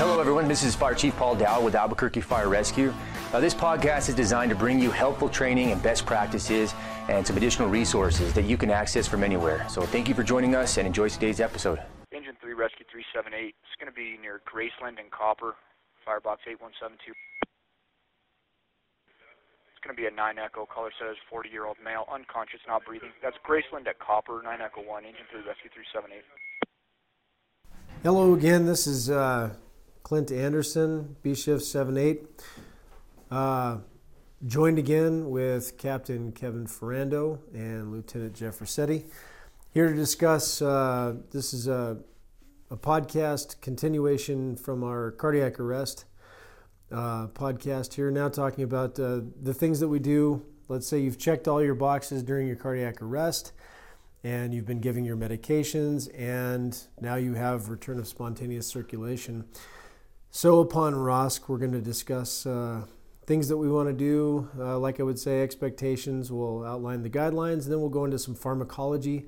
Hello, everyone. This is Fire Chief Paul Dow with Albuquerque Fire Rescue. Uh, this podcast is designed to bring you helpful training and best practices and some additional resources that you can access from anywhere. So, thank you for joining us and enjoy today's episode. Engine 3 Rescue 378. It's going to be near Graceland and Copper, Firebox 8172. It's going to be a 9 Echo, color says 40 year old male, unconscious, not breathing. That's Graceland at Copper, 9 Echo 1, Engine 3 Rescue 378. Hello again, this is uh, Clint Anderson, B Shift 78. Uh, joined again with Captain Kevin Ferando and Lieutenant Jeff Ruscetti. Here to discuss uh, this is a, a, podcast continuation from our cardiac arrest uh, podcast here. Now, talking about uh, the things that we do. Let's say you've checked all your boxes during your cardiac arrest and you've been giving your medications, and now you have return of spontaneous circulation. So, upon ROSC, we're going to discuss uh, things that we want to do. Uh, like I would say, expectations. We'll outline the guidelines, then we'll go into some pharmacology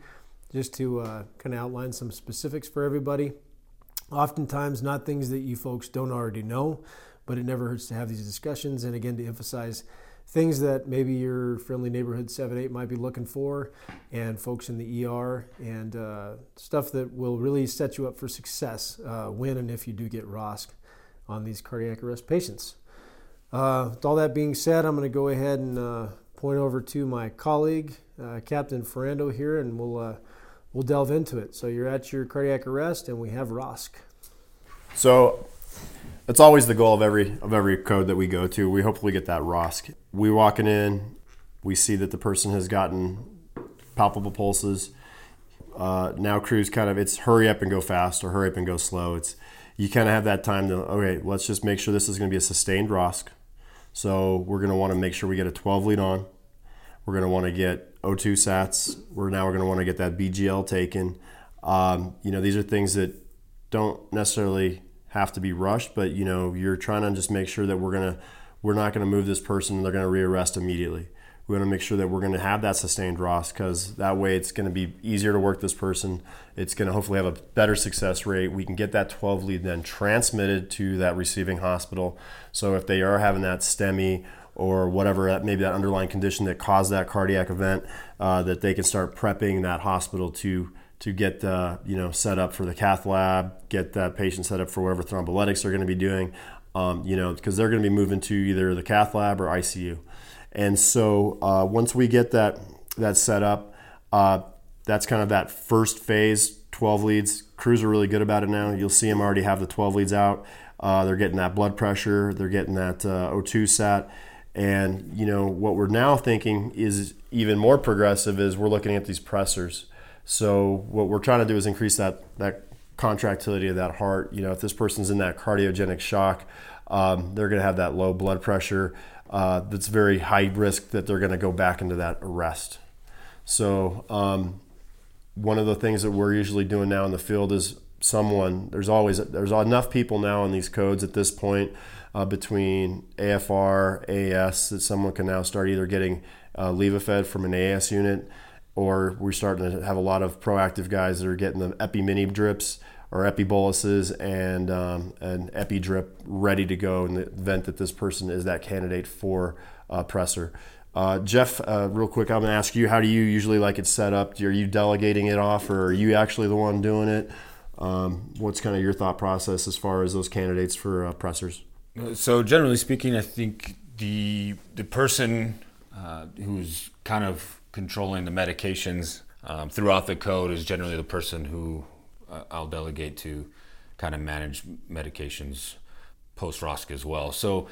just to uh, kind of outline some specifics for everybody. Oftentimes, not things that you folks don't already know, but it never hurts to have these discussions. And again, to emphasize things that maybe your friendly neighborhood 7-8 might be looking for and folks in the er and uh, stuff that will really set you up for success uh, when and if you do get ROSC on these cardiac arrest patients uh, with all that being said i'm going to go ahead and uh, point over to my colleague uh, captain ferando here and we'll uh, we'll delve into it so you're at your cardiac arrest and we have ROSC so it's always the goal of every of every code that we go to. We hopefully get that ROSC. We walking in, we see that the person has gotten palpable pulses. Uh, now crews kind of it's hurry up and go fast or hurry up and go slow. It's you kind of have that time to okay, let's just make sure this is going to be a sustained ROSC. So we're going to want to make sure we get a 12 lead on. We're going to want to get O2 sats. We're now we're going to want to get that BGL taken. Um, you know, these are things that don't necessarily have to be rushed, but you know you're trying to just make sure that we're gonna we're not gonna move this person and they're gonna rearrest immediately. We want to make sure that we're going to have that sustained ROSC because that way it's going to be easier to work this person. It's going to hopefully have a better success rate. We can get that 12 lead then transmitted to that receiving hospital. So if they are having that STEMI or whatever, maybe that underlying condition that caused that cardiac event, uh, that they can start prepping that hospital to to get uh, you know set up for the cath lab, get that patient set up for whatever thrombolytics they're going to be doing, um, you know, because they're going to be moving to either the cath lab or ICU. And so uh, once we get that that set up, uh, that's kind of that first phase. 12 leads. Crews are really good about it now. You'll see them already have the 12 leads out. Uh, they're getting that blood pressure. They're getting that uh, O2 sat. And you know what we're now thinking is even more progressive is we're looking at these pressors. So what we're trying to do is increase that that contractility of that heart. You know, if this person's in that cardiogenic shock, um, they're going to have that low blood pressure. Uh, that's very high risk that they're going to go back into that arrest. So um, one of the things that we're usually doing now in the field is someone. There's always there's enough people now in these codes at this point uh, between AFR, AS that someone can now start either getting uh, Levophed from an AS unit or we're starting to have a lot of proactive guys that are getting the epi mini drips or epi boluses and um, an epi drip ready to go in the event that this person is that candidate for uh, pressor. Uh, Jeff, uh, real quick, I'm to ask you, how do you usually like it set up? Are you delegating it off or are you actually the one doing it? Um, what's kind of your thought process as far as those candidates for uh, pressors? So generally speaking, I think the the person uh, who's kind of controlling the medications um, throughout the code is generally the person who I'll delegate to kind of manage medications post ROSC as well. So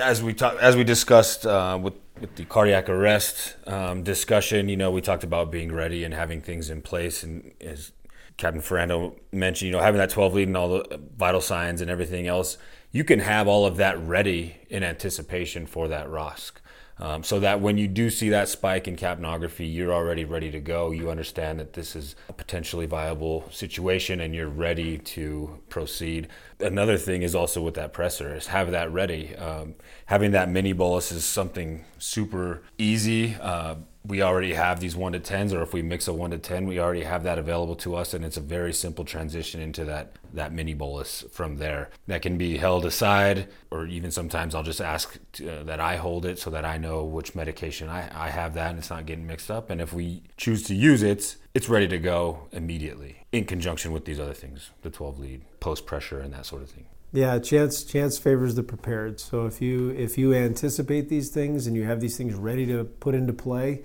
as we talk, as we discussed uh, with with the cardiac arrest um, discussion, you know, we talked about being ready and having things in place, and as Captain Ferando mentioned, you know, having that 12 lead and all the vital signs and everything else, you can have all of that ready in anticipation for that ROSC. Um, so that when you do see that spike in capnography, you're already ready to go. You understand that this is a potentially viable situation and you're ready to proceed. Another thing is also with that pressor is have that ready. Um, having that mini bolus is something super easy. Uh, we already have these one to tens, or if we mix a one to ten, we already have that available to us, and it's a very simple transition into that that mini bolus from there. That can be held aside, or even sometimes I'll just ask to, uh, that I hold it so that I know which medication I, I have that, and it's not getting mixed up. And if we choose to use it, it's ready to go immediately in conjunction with these other things, the 12 lead, post pressure, and that sort of thing. Yeah, chance chance favors the prepared. So if you if you anticipate these things and you have these things ready to put into play,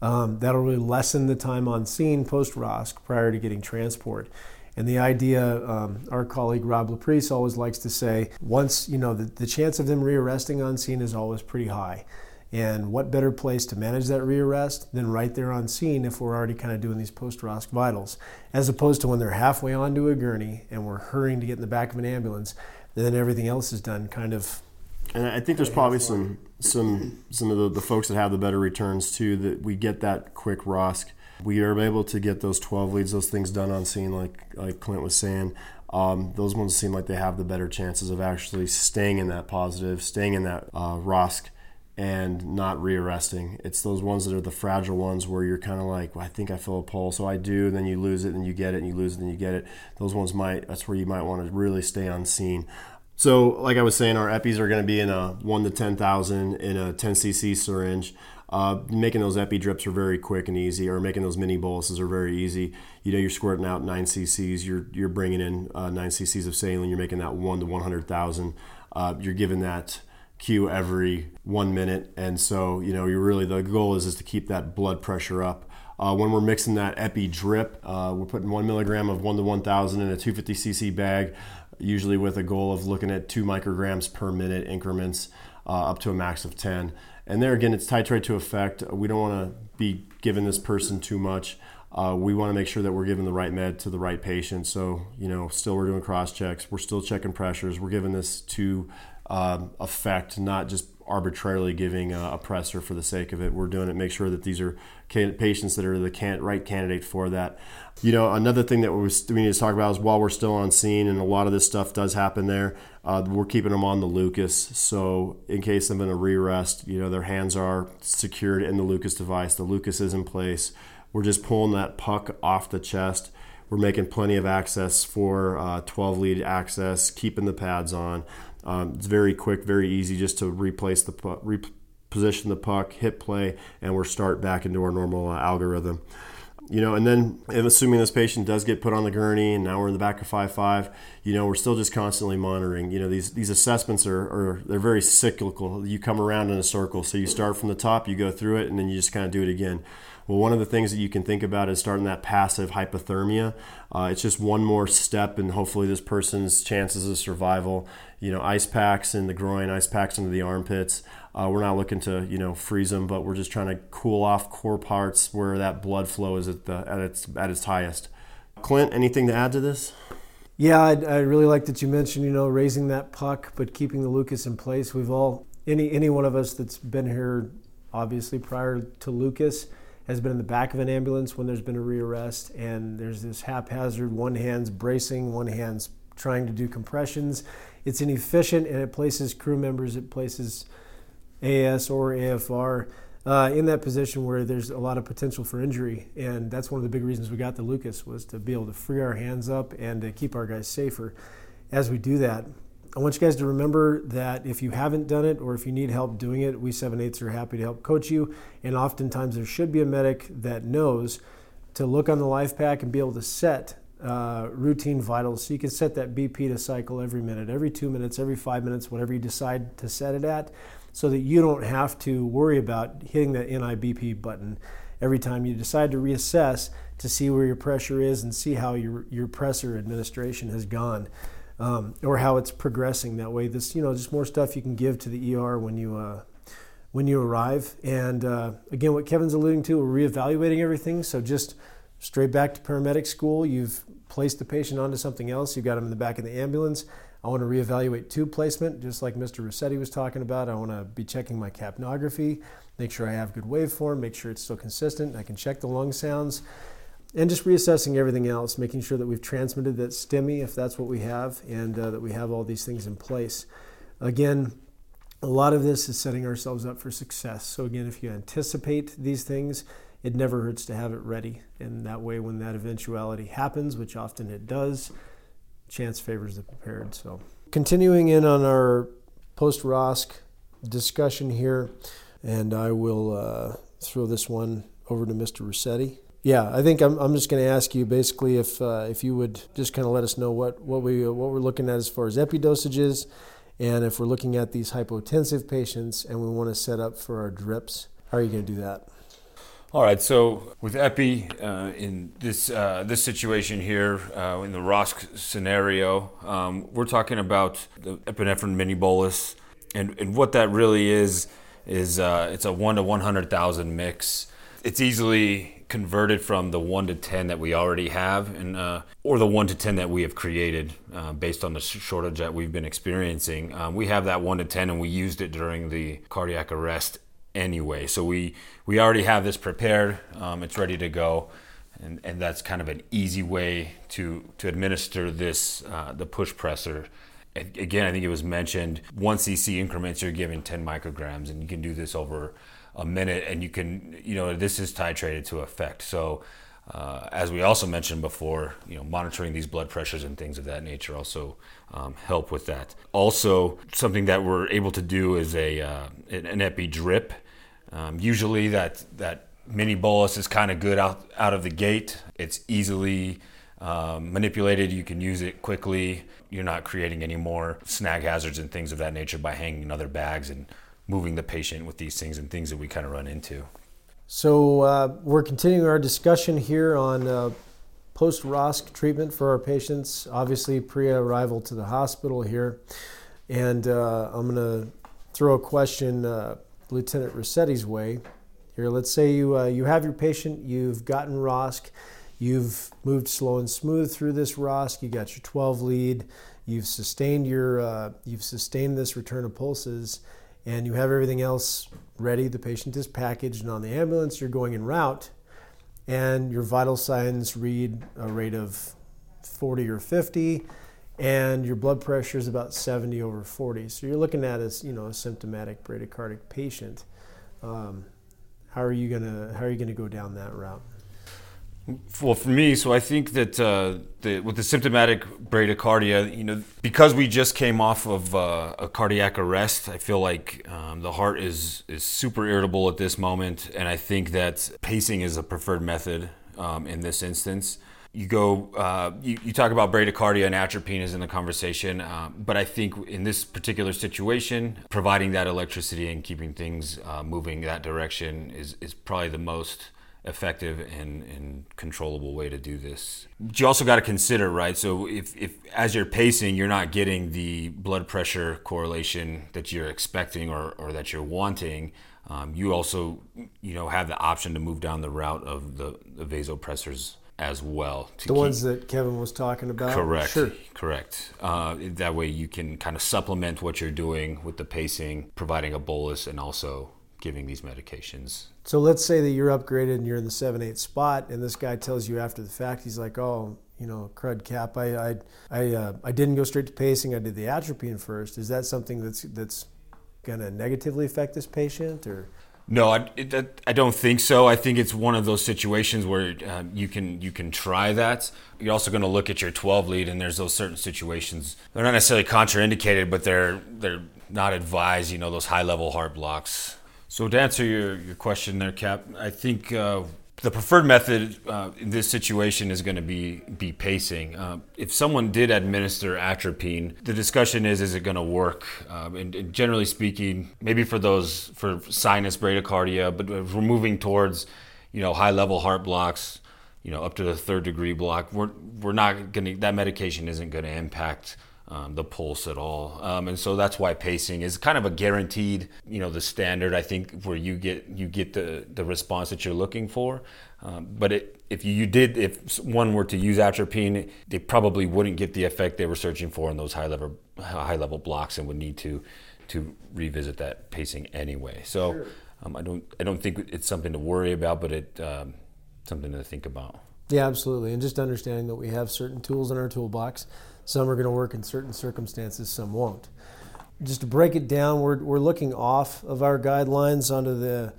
um, that'll really lessen the time on scene post ROSC prior to getting transport. And the idea, um, our colleague Rob Laprise always likes to say, once you know the, the chance of them rearresting on scene is always pretty high. And what better place to manage that rearrest than right there on scene if we're already kind of doing these post ROSC vitals, as opposed to when they're halfway onto a gurney and we're hurrying to get in the back of an ambulance, and then everything else is done kind of. And I think there's probably some some some of the, the folks that have the better returns too that we get that quick ROSC. We are able to get those 12 leads, those things done on scene, like like Clint was saying. Um, those ones seem like they have the better chances of actually staying in that positive, staying in that uh, ROSC and not rearresting. It's those ones that are the fragile ones where you're kind of like, well, I think I feel a pulse, so I do. Then you lose it, and you get it, and you lose it, and you get it. Those ones might. That's where you might want to really stay on scene. So, like I was saying, our epis are going to be in a one to ten thousand in a 10 cc syringe. Uh, making those epi drips are very quick and easy, or making those mini boluses are very easy. You know, you're squirting out nine cc's. You're you're bringing in uh, nine cc's of saline. You're making that one to one hundred thousand. Uh, you're giving that Q every one minute, and so you know, you really the goal is is to keep that blood pressure up. Uh, when we're mixing that epi drip, uh, we're putting one milligram of one to 1,000 in a 250 cc bag, usually with a goal of looking at two micrograms per minute increments uh, up to a max of 10. And there again, it's titrate to effect. We don't want to be giving this person too much. Uh, we want to make sure that we're giving the right med to the right patient. So, you know, still we're doing cross checks, we're still checking pressures, we're giving this to um, effect, not just arbitrarily giving a, a pressor for the sake of it. We're doing it, make sure that these are can- patients that are the can- right candidate for that. You know, another thing that we, we need to talk about is while we're still on scene, and a lot of this stuff does happen there, uh, we're keeping them on the Lucas. So in case of an re-arrest, you know, their hands are secured in the Lucas device. The Lucas is in place. We're just pulling that puck off the chest. We're making plenty of access for uh, 12 lead access, keeping the pads on. Um, it's very quick, very easy just to replace the puck, reposition the puck, hit play, and we're start back into our normal uh, algorithm. You know, and then assuming this patient does get put on the gurney, and now we're in the back of five five, you know, we're still just constantly monitoring. You know, these these assessments are, are they're very cyclical. You come around in a circle, so you start from the top, you go through it, and then you just kind of do it again. Well, one of the things that you can think about is starting that passive hypothermia. Uh, it's just one more step, and hopefully, this person's chances of survival. You know, ice packs in the groin, ice packs into the armpits. Uh, we're not looking to you know freeze them, but we're just trying to cool off core parts where that blood flow is at the at its at its highest. Clint, anything to add to this? Yeah, I, I really like that you mentioned you know raising that puck, but keeping the Lucas in place. We've all any any one of us that's been here, obviously prior to Lucas has been in the back of an ambulance when there's been a rearrest, and there's this haphazard one hand's bracing, one hand's trying to do compressions. It's inefficient and it places crew members, it places AS or AFR uh, in that position where there's a lot of potential for injury. And that's one of the big reasons we got the Lucas was to be able to free our hands up and to keep our guys safer as we do that. I want you guys to remember that if you haven't done it or if you need help doing it, we 7 8s are happy to help coach you. And oftentimes there should be a medic that knows to look on the LifePak and be able to set uh, routine vitals. So you can set that BP to cycle every minute, every two minutes, every five minutes, whatever you decide to set it at, so that you don't have to worry about hitting that NIBP button every time you decide to reassess to see where your pressure is and see how your, your pressor administration has gone um, or how it's progressing that way. This, you know, just more stuff you can give to the ER when you uh, when you arrive. And uh, again, what Kevin's alluding to, we're reevaluating everything. So just straight back to paramedic school. You've placed the patient onto something else. You've got them in the back of the ambulance. I want to reevaluate tube placement, just like Mr. Ruscetti was talking about. I want to be checking my capnography, make sure I have good waveform, make sure it's still consistent. I can check the lung sounds and just reassessing everything else, making sure that we've transmitted that STEMI if that's what we have, and uh, that we have all these things in place. Again, a lot of this is setting ourselves up for success. So, again, if you anticipate these things, it never hurts to have it ready. And that way, when that eventuality happens, which often it does, chance favors the prepared. So, continuing in on our post ROSC discussion here, and I will uh, throw this one over to Mr. Ruscetti. Yeah, I think I'm, I'm just going to ask you basically if uh, if you would just kind of let us know what what we what we're looking at as far as epi dosages, and if we're looking at these hypotensive patients and we want to set up for our drips, how are you going to do that? All right, so with epi uh, in this uh, this situation here uh, in the ROSC scenario, um, we're talking about the epinephrine mini bolus, and and what that really is is uh, it's a one to one hundred thousand mix. It's easily converted from the 1 to 10 that we already have and uh, or the 1 to 10 that we have created uh, based on the shortage that we've been experiencing. Um, we have that 1 to 10 and we used it during the cardiac arrest anyway. So we we already have this prepared um, it's ready to go. And, and that's kind of an easy way to to administer this uh, the push pressor. Again i think it was mentioned 1 cc increments you're given 10 micrograms and you can do this over a minute, and you can, you know, this is titrated to effect. So, uh, as we also mentioned before, you know, monitoring these blood pressures and things of that nature also um, help with that. Also, something that we're able to do is a uh, an epi drip. Um, usually, that that mini bolus is kind of good out out of the gate. It's easily um, manipulated. You can use it quickly. You're not creating any more snag hazards and things of that nature by hanging other bags and moving the patient with these things and things that we kind of run into. So uh, we're continuing our discussion here on uh, post ROSC treatment for our patients, obviously pre-arrival to the hospital here. And uh, I'm going to throw a question uh, Lieutenant Ruscetti's way. Here, let's say you, uh, you have your patient, you've gotten ROSC, you've moved slow and smooth through this ROSC, you got your 12 lead, you've sustained your, uh, you've sustained this return of pulses, and you have everything else ready. The patient is packaged and on the ambulance, you're going en route, and your vital signs read a rate of 40 or 50, and your blood pressure is about 70 over 40. So you're looking at as you know a symptomatic bradycardic patient. Um, how are you gonna how are you gonna go down that route? Well, for me, so I think that uh, the, with the symptomatic bradycardia, you know, because we just came off of uh, a cardiac arrest, I feel like um, the heart is is super irritable at this moment, and I think that pacing is a preferred method um, in this instance. You go, uh, you, you, talk about bradycardia and atropine is in the conversation, uh, but I think in this particular situation, providing that electricity and keeping things uh, moving that direction is is probably the most effective and, and controllable way to do this. But you also got to consider, right? So if, if as you're pacing, you're not getting the blood pressure correlation that you're expecting or, or that you're wanting, um, you also you know have the option to move down the route of the, the vasopressors as well. the keep, ones that Kevin was talking about. Correct. Sure. Correct. Uh, that way you can kind of supplement what you're doing with the pacing, providing a bolus, and also giving these medications. So let's say that you're upgraded and you're in the seven eight spot, and this guy tells you after the fact, he's like, "Oh, you know, crud cap, I I I, uh, I didn't go straight to pacing. I did the atropine first. Is that something that's that's going to negatively affect this patient, or? No, I, it, I don't think so. I think it's one of those situations where uh, you can you can try that. You're also going to look at your 12 lead, and there's those certain situations. They're not necessarily contraindicated, but they're they're not advised. You know, those high level heart blocks so to answer your, your question there, Cap, I think uh, the preferred method uh, in this situation is going to be be pacing. Uh, if someone did administer atropine, the discussion is is it going to work? Um, and, and, generally speaking, maybe for those for sinus bradycardia, but if we're moving towards you know high level heart blocks, you know up to the third degree block, we're we're not going to that medication isn't going to impact um, the pulse at all. Um, and so that's why pacing is kind of a guaranteed, you know, the standard. I think where you get you get the the response that you're looking for. Um, but it, if you, you, did, if one were to use atropine, they probably wouldn't get the effect they were searching for in those high level high level blocks, and would need to to revisit that pacing anyway. So sure. Um, I don't I don't think it's something to worry about, but it um, something to think about. Yeah, absolutely, and just understanding that we have certain tools in our toolbox some are going to work in certain circumstances, some won't. just to break it down, we're, we're looking off of our guidelines onto the,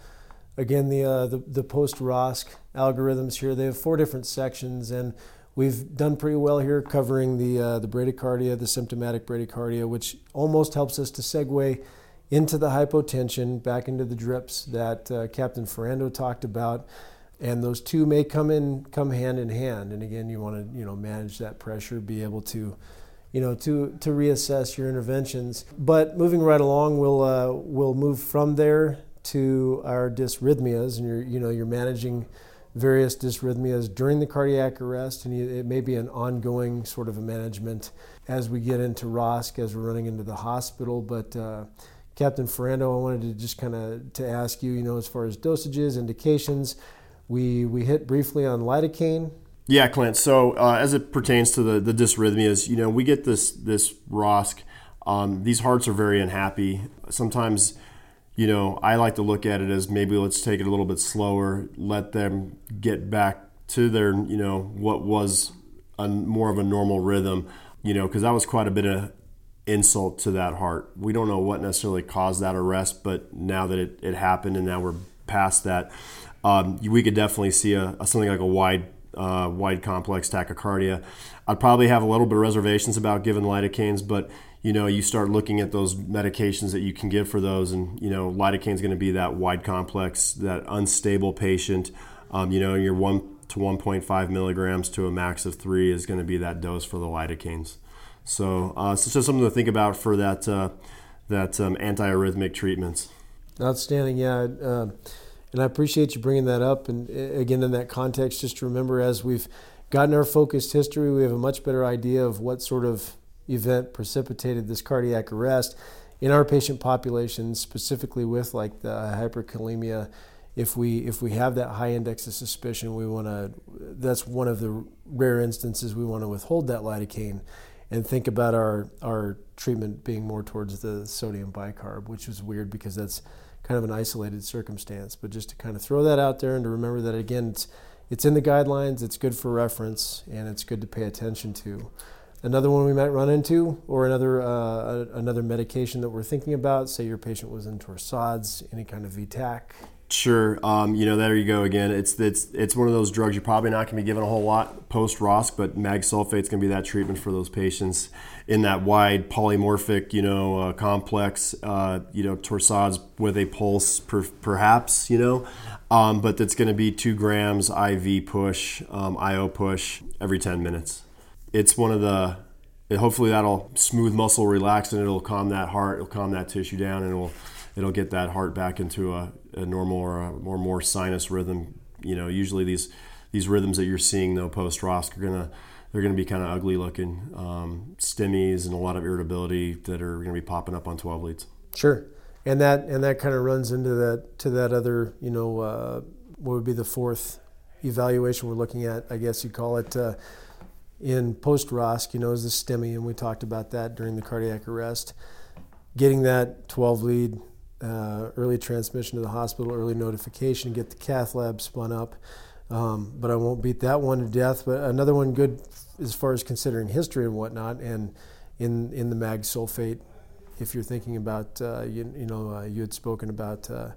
again, the, uh, the, the post ROSC algorithms here. They have four different sections, and we've done pretty well here covering the, uh, the bradycardia, the symptomatic bradycardia, which almost helps us to segue into the hypotension, back into the drips that uh, Captain Ferando talked about. And those two may come in, come hand in hand. And again, you want to, you know, manage that pressure, be able to, you know, to, to reassess your interventions. But moving right along, we'll, uh, we'll move from there to our dysrhythmias, and you're, you know, you're managing various dysrhythmias during the cardiac arrest, and it may be an ongoing sort of a management as we get into ROSC, as we're running into the hospital. But uh, Captain Ferando, I wanted to just kind of to ask you, you know, as far as dosages, indications, we we hit briefly on lidocaine. Yeah, Clint. So uh, as it pertains to the the dysrhythmias, you know, we get this this ROSC. Um, these hearts are very unhappy. Sometimes, you know, I like to look at it as maybe let's take it a little bit slower, let them get back to their, you know, what was a more of a normal rhythm, you know, because that was quite a bit of insult to that heart. We don't know what necessarily caused that arrest, but now that it, it happened and now we're past that, um, we could definitely see a, a something like a wide uh, wide complex tachycardia. I'd probably have a little bit of reservations about giving lidocaines, but you know, you start looking at those medications that you can give for those, and you know, lidocaine is going to be that wide complex, that unstable patient. Um, you know, your one to 1.5 milligrams to a max of three is going to be that dose for the lidocaines. So, uh, so something to think about for that uh, that um, antiarrhythmic treatments. Outstanding, yeah. Uh, and I appreciate you bringing that up. And uh, again, in that context, just to remember as we've gotten our focused history, we have a much better idea of what sort of event precipitated this cardiac arrest in our patient population, specifically with like the hyperkalemia. If we if we have that high index of suspicion, we want to. That's one of the rare instances we want to withhold that lidocaine and think about our our treatment being more towards the sodium bicarb, which is weird because that's kind of an isolated circumstance. But just to kind of throw that out there and to remember that again, it's it's in the guidelines, it's good for reference, and it's good to pay attention to. Another one we might run into, or another uh, another medication that we're thinking about. Say your patient was in torsades, any kind of VTAC, Sure. Um, you know, there you go again. It's it's it's one of those drugs you're probably not going to be given a whole lot post ROSC, but mag sulfate's going to be that treatment for those patients in that wide polymorphic, you know, uh, complex, uh, you know, torsades with a pulse, per, perhaps, you know, um, but that's going to be two grams IV push, um, IO push every 10 minutes. It's one of the hopefully that'll smooth muscle relax and it'll calm that heart, it'll calm that tissue down, and it'll it'll get that heart back into a, a normal or more sinus rhythm. You know, usually these these rhythms that you're seeing though post ROSC are gonna they're gonna be kind of ugly looking um, STEMIs and a lot of irritability that are gonna be popping up on 12 leads. Sure, and that and that kind of runs into that to that other you know uh, what would be the fourth evaluation we're looking at? I guess you call it. Uh, in post ROSC, you know, is the STEMI, and we talked about that during the cardiac arrest. Getting that 12 lead uh, early transmission to the hospital, early notification, get the cath lab spun up. Um, but I won't beat that one to death. But another one good as far as considering history and whatnot, and in in the mag sulfate, if you're thinking about uh, you, you know uh, you had spoken about uh,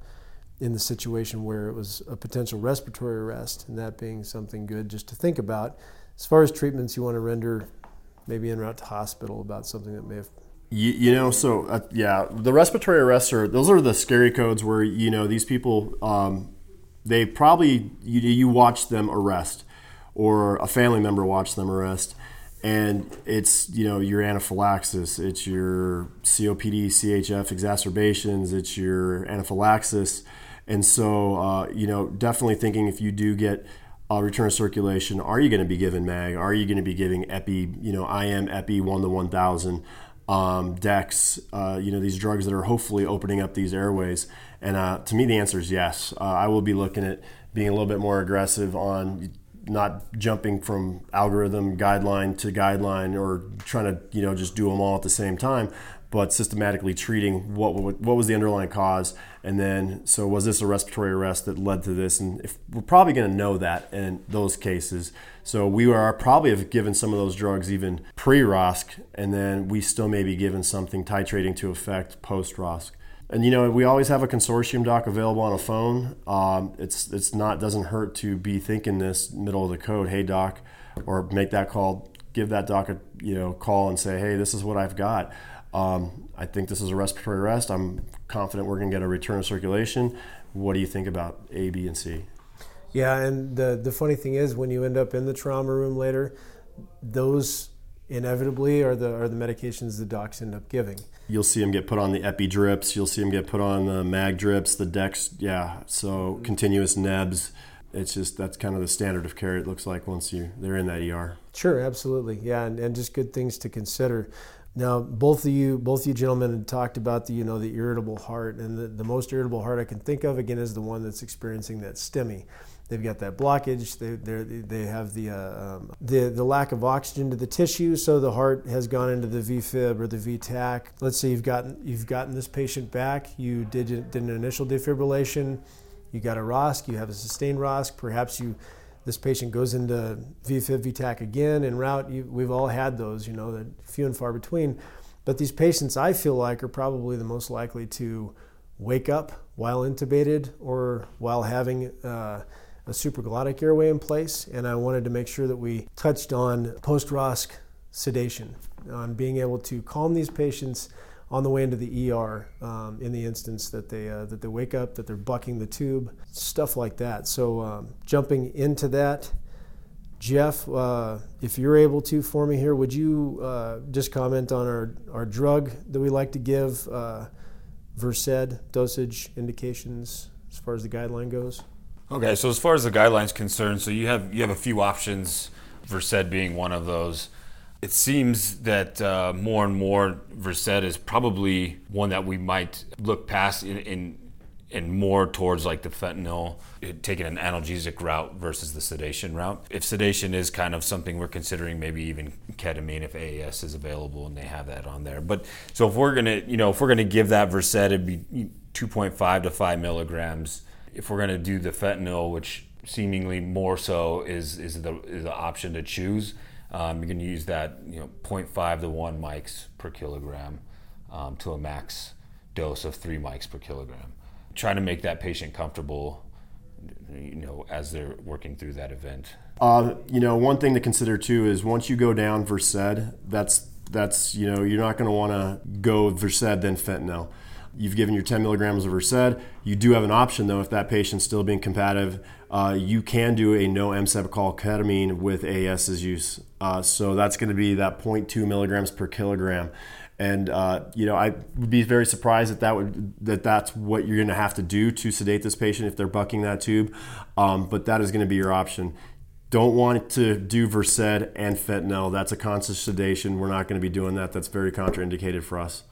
in the situation where it was a potential respiratory arrest, and that being something good just to think about. As far as treatments you want to render, maybe en route to hospital about something that may have you, you know, so uh, yeah, the respiratory arrests are those are the scary codes where you know these people um, they probably you, you watch them arrest or a family member watch them arrest. And it's you know your anaphylaxis it's your copd chf exacerbations it's your anaphylaxis. And so uh, you know definitely thinking if you do get a return of circulation are you going to be given mag? Are you going to be giving epi you know im epi 1 to 1000 um, Dex, uh, you know, these drugs that are hopefully opening up these airways? And uh, to me, the answer is yes. Uh, I will be looking at being a little bit more aggressive on not jumping from algorithm guideline to guideline or trying to you know just do them all at the same time but systematically treating what what was the underlying cause and then so was this a respiratory arrest that led to this? And if we're probably going to know that in those cases. So we are probably have given some of those drugs even pre-ROSC and then we still may be given something titrating to effect post-ROSC and you know we always have a consortium doc available on a phone. Um, it's it's not doesn't hurt to be thinking this middle of the code hey doc or make that call give that doc a you know call and say hey this is what i've got. Um, I think this is a respiratory arrest. I'm confident we're going to get a return of circulation. What do you think about A, B, and C? Yeah, and the the funny thing is, when you end up in the trauma room later, those inevitably are the are the medications the docs end up giving. You'll see them get put on the epi drips. You'll see them get put on the mag drips, the dex. Yeah, so continuous nebs. It's just that's kind of the standard of care. It looks like once you they're in that ER. Sure, absolutely. Yeah, and, and just good things to consider. Now, both of you, both you gentlemen, had talked about the you know the irritable heart, and the, the most irritable heart I can think of again is the one that's experiencing that STEMI. They've got that blockage. They they have the, uh, um, the the lack of oxygen to the tissue, so the heart has gone into the VFib or the VTAC. Let's say you've gotten you've gotten this patient back. You did did an initial defibrillation. You got a ROSC. You have a sustained ROSC. Perhaps you this patient goes into VFib, VTAC again en route. You, we've all had those, you know, that few and far between. But these patients, I feel like, are probably the most likely to wake up while intubated or while having uh, a supraglottic airway in place. And I wanted to make sure that we touched on post ROSC sedation, on being able to calm these patients on the way into the ER um, in the instance that they uh, that they wake up, that they're bucking the tube, stuff like that. So um, jumping into that, Jeff, uh, if you're able to for me here, would you uh, just comment on our, our drug that we like to give, uh, Versed dosage indications as far as the guideline goes? Okay, so as far as the guidelines concerned, so you have you have a few options, Versed being one of those it seems that uh, more and more Versed is probably one that we might look past in, in, in more towards like the fentanyl, taking an analgesic route versus the sedation route. If sedation is kind of something we're considering, maybe even ketamine if AAS is available and they have that on there. But so if we're gonna, you know, if we're gonna give that Versed, it'd be 2.5 to 5 milligrams. If we're gonna do the fentanyl, which seemingly more so is is the is the option to choose um, you can use that, you know, 0.5 to 1 mics per kilogram um, to a max dose of 3 mics per kilogram. Trying to make that patient comfortable, you know, as they're working through that event. Uh, you know, one thing to consider too is once you go down Versed, that's that's you know you're not going to want to go Versed then fentanyl. You've given your 10 milligrams of Versed. You do have an option though if that patient's still being combative uh, you can do a no M-cetacol ketamine with AS's use. Uh, so that's going to be that 0.2 milligrams per kilogram. And uh, you know, I would be very surprised that that would that that's what you're going to have to do to sedate this patient if they're bucking that tube. Um, but that is going to be your option. Don't want to do Versed and fentanyl. That's a conscious sedation. We're not going to be doing that. That's very contraindicated for us.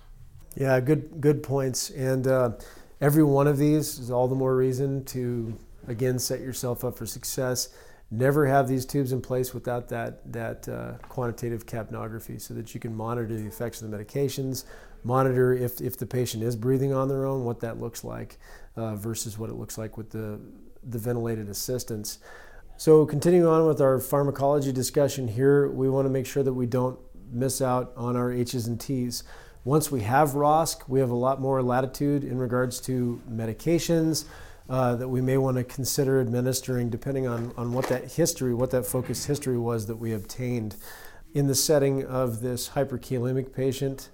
Yeah, good good points. And uh, every one of these is all the more reason to again set yourself up for success. Never have these tubes in place without that that uh, quantitative capnography so that you can monitor the effects of the medications monitor if, if the patient is breathing on their own what that looks like uh, versus what it looks like with the the ventilated assistance so continuing on with our pharmacology discussion here we want to make sure that we don't miss out on our h's and t's. Once we have ROSC, we have a lot more latitude in regards to medications, uh, that we may want to consider administering depending on, on what that history, what that focused history was that we obtained in the setting of this hyperkalemic patient.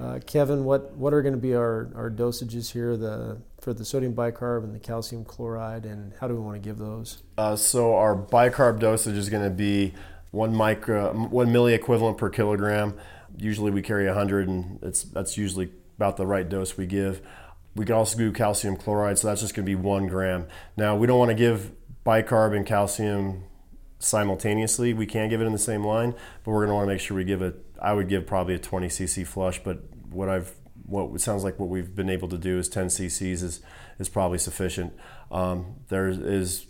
Uh, Kevin, what, what are going to be our, our dosages here the, for the sodium bicarb and the calcium chloride, and how do we want to give those? Uh, so our bicarb dosage is going to be one micro, one milli equivalent per kilogram. Usually we carry 100, and it's that's usually about the right dose we give. We can also do calcium chloride, so that's just going to be one gram. Now, we don't want to give bicarb and calcium simultaneously. We can give it in the same line, but we're going to want to make sure we give it. I would give probably a 20 cc flush, but what I've what sounds like what we've been able to do is 10 cc's is is probably sufficient. Um, there is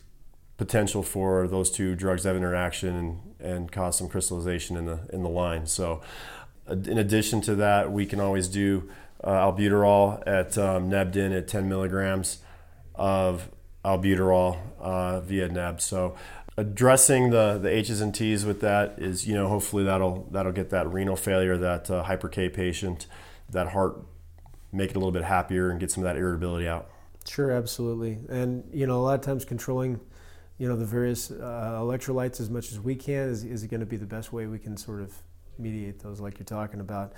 potential for those two drugs to have interaction and, and cause some crystallization in the in the line. So, uh, in addition to that, we can always do uh, albuterol at um, nebbed in at 10 milligrams of albuterol uh, via neb. So, addressing the the H's and T's with that is you know hopefully that'll that'll get that renal failure, that uh, hyper K patient, that heart make it a little bit happier and get some of that irritability out. Sure, absolutely. And you know, a lot of times controlling, you know, the various uh, electrolytes as much as we can is, is going to be the best way we can sort of mediate those, like you're talking about.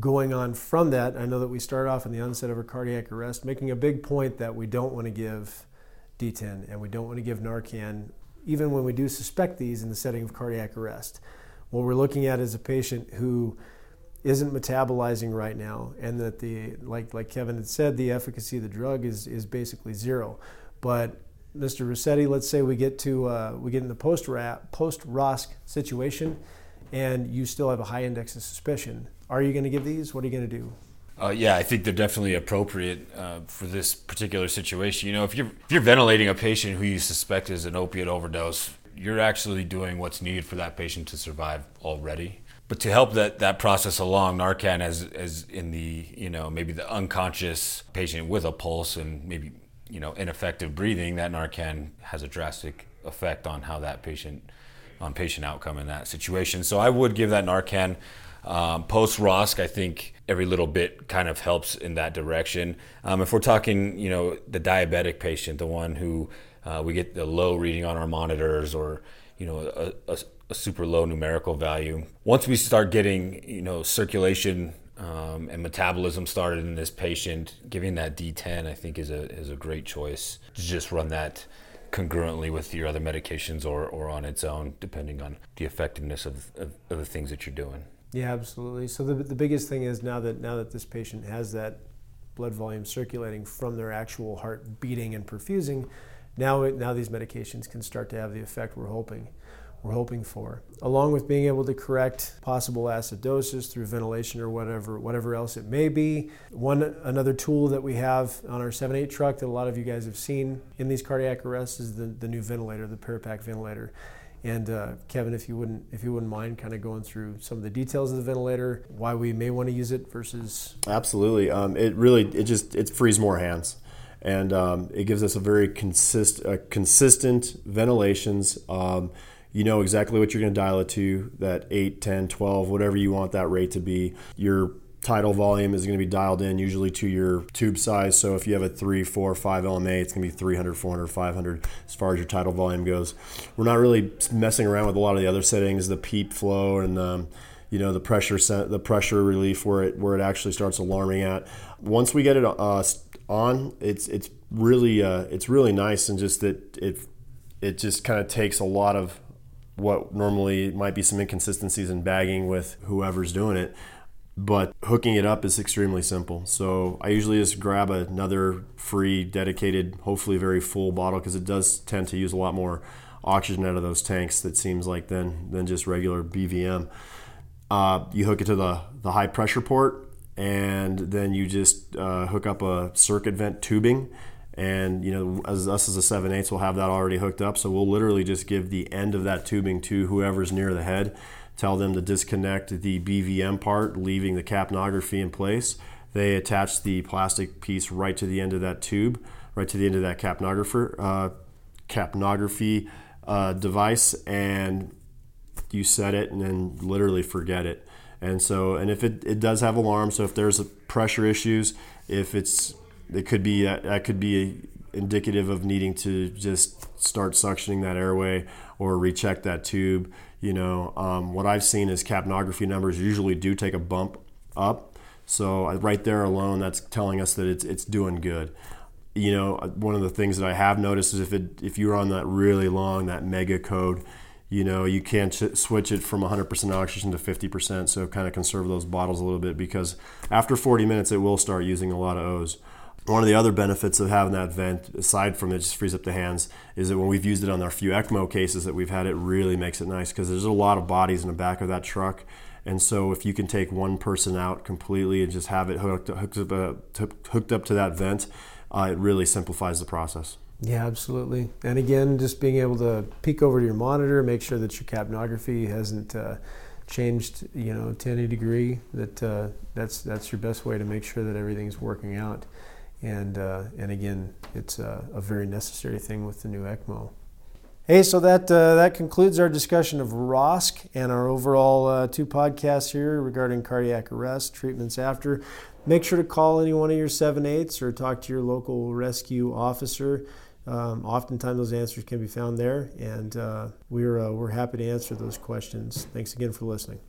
Going on from that, I know that we start off in the onset of a cardiac arrest, making a big point that we don't want to give D10 and we don't want to give Narcan, even when we do suspect these in the setting of cardiac arrest. What we're looking at is a patient who isn't metabolizing right now, and that the like like Kevin had said, the efficacy of the drug is is basically zero. But Mr. Ruscetti, let's say we get to uh, we get in the post post ROSC situation, and you still have a high index of suspicion. Are you going to give these? What are you going to do? Uh, yeah, I think they're definitely appropriate uh, for this particular situation. You know, if you're if you're ventilating a patient who you suspect is an opiate overdose, you're actually doing what's needed for that patient to survive already. But to help that, that process along, Narcan as as in the you know maybe the unconscious patient with a pulse and maybe you know ineffective breathing, that Narcan has a drastic effect on how that patient on patient outcome in that situation. So I would give that Narcan um, Post ROSC, I think every little bit kind of helps in that direction. Um, if we're talking, you know, the diabetic patient, the one who uh, we get the low reading on our monitors or you know a, a, a super low numerical value. Once we start getting, you know, circulation um, and metabolism started in this patient, giving that D10, I think, is a is a great choice to just run that congruently with your other medications or, or on its own, depending on the effectiveness of, of, of the things that you're doing. Yeah, absolutely. So the, the biggest thing is now that now that this patient has that blood volume circulating from their actual heart beating and perfusing, now now these medications can start to have the effect we're hoping we're hoping for, along with being able to correct possible acidosis through ventilation or whatever, whatever else it may be. One another tool that we have on our 7.8 truck that a lot of you guys have seen in these cardiac arrests is the, the new ventilator, the ParaPAC ventilator. And uh, Kevin, if you wouldn't, if you wouldn't mind, kind of going through some of the details of the ventilator, why we may want to use it versus. Absolutely, um, it really it just it frees more hands, and um, it gives us a very consist uh, consistent ventilations. Um, you know exactly what you're going to dial it to that 8 10 12 whatever you want that rate to be your tidal volume is going to be dialed in usually to your tube size. So if you have a 3 4 5 lma it's going to be 300 400 500 as far as your tidal volume goes. We're not really messing around with a lot of the other settings the peep flow and um, you know the pressure set, the pressure relief where it where it actually starts alarming at. Once we get it uh, on it's it's really uh, it's really nice and just that it it just kind of takes a lot of what normally might be some inconsistencies in bagging with whoever's doing it. But hooking it up is extremely simple. So I usually just grab another free, dedicated, hopefully very full bottle because it does tend to use a lot more oxygen out of those tanks. That seems like than than just regular BVM. Uh, you hook it to the the high pressure port, and then you just uh, hook up a circuit vent tubing and you know as us as a 7 8 will have that already hooked up so we'll literally just give the end of that tubing to whoever's near the head tell them to disconnect the bvm part leaving the capnography in place they attach the plastic piece right to the end of that tube right to the end of that capnographer uh, capnography uh, device and you set it and then literally forget it and so and if it, it does have alarm so if there's pressure issues if it's it could be that could be indicative of needing to just start suctioning that airway or recheck that tube. You know, um, what I've seen is capnography numbers usually do take a bump up. So uh, right there alone, that's telling us that it's it's doing good. You know, uh, one of the things that I have noticed is if it if you're on that really long that mega code, you know, you can't switch it from 100% oxygen to 50%. So kind of conserve those bottles a little bit because after 40 minutes, it will start using a lot of O's. One of the other benefits of having that vent, aside from it just frees up the hands, is that when we've used it on our few ECMO cases that we've had, it really makes it nice because there's a lot of bodies in the back of that truck. And so if you can take one person out completely and just have it hooked, hooked, up, uh, hooked up to that vent, uh, it really simplifies the process. Yeah, absolutely. And again, just being able to peek over to your monitor, make sure that your capnography hasn't uh, changed, you know, to any degree. That uh, that's that's your best way to make sure that everything's working out. And uh, and again, it's a, a, very necessary thing with the new ECMO. Hey, so that uh, that concludes our discussion of ROSC and our overall uh, two podcasts here regarding cardiac arrest, treatments after. Make sure to call any one of your 7-8s or talk to your local rescue officer. Um, oftentimes, those answers can be found there, and uh, we're, uh, we're happy to answer those questions. Thanks again for listening.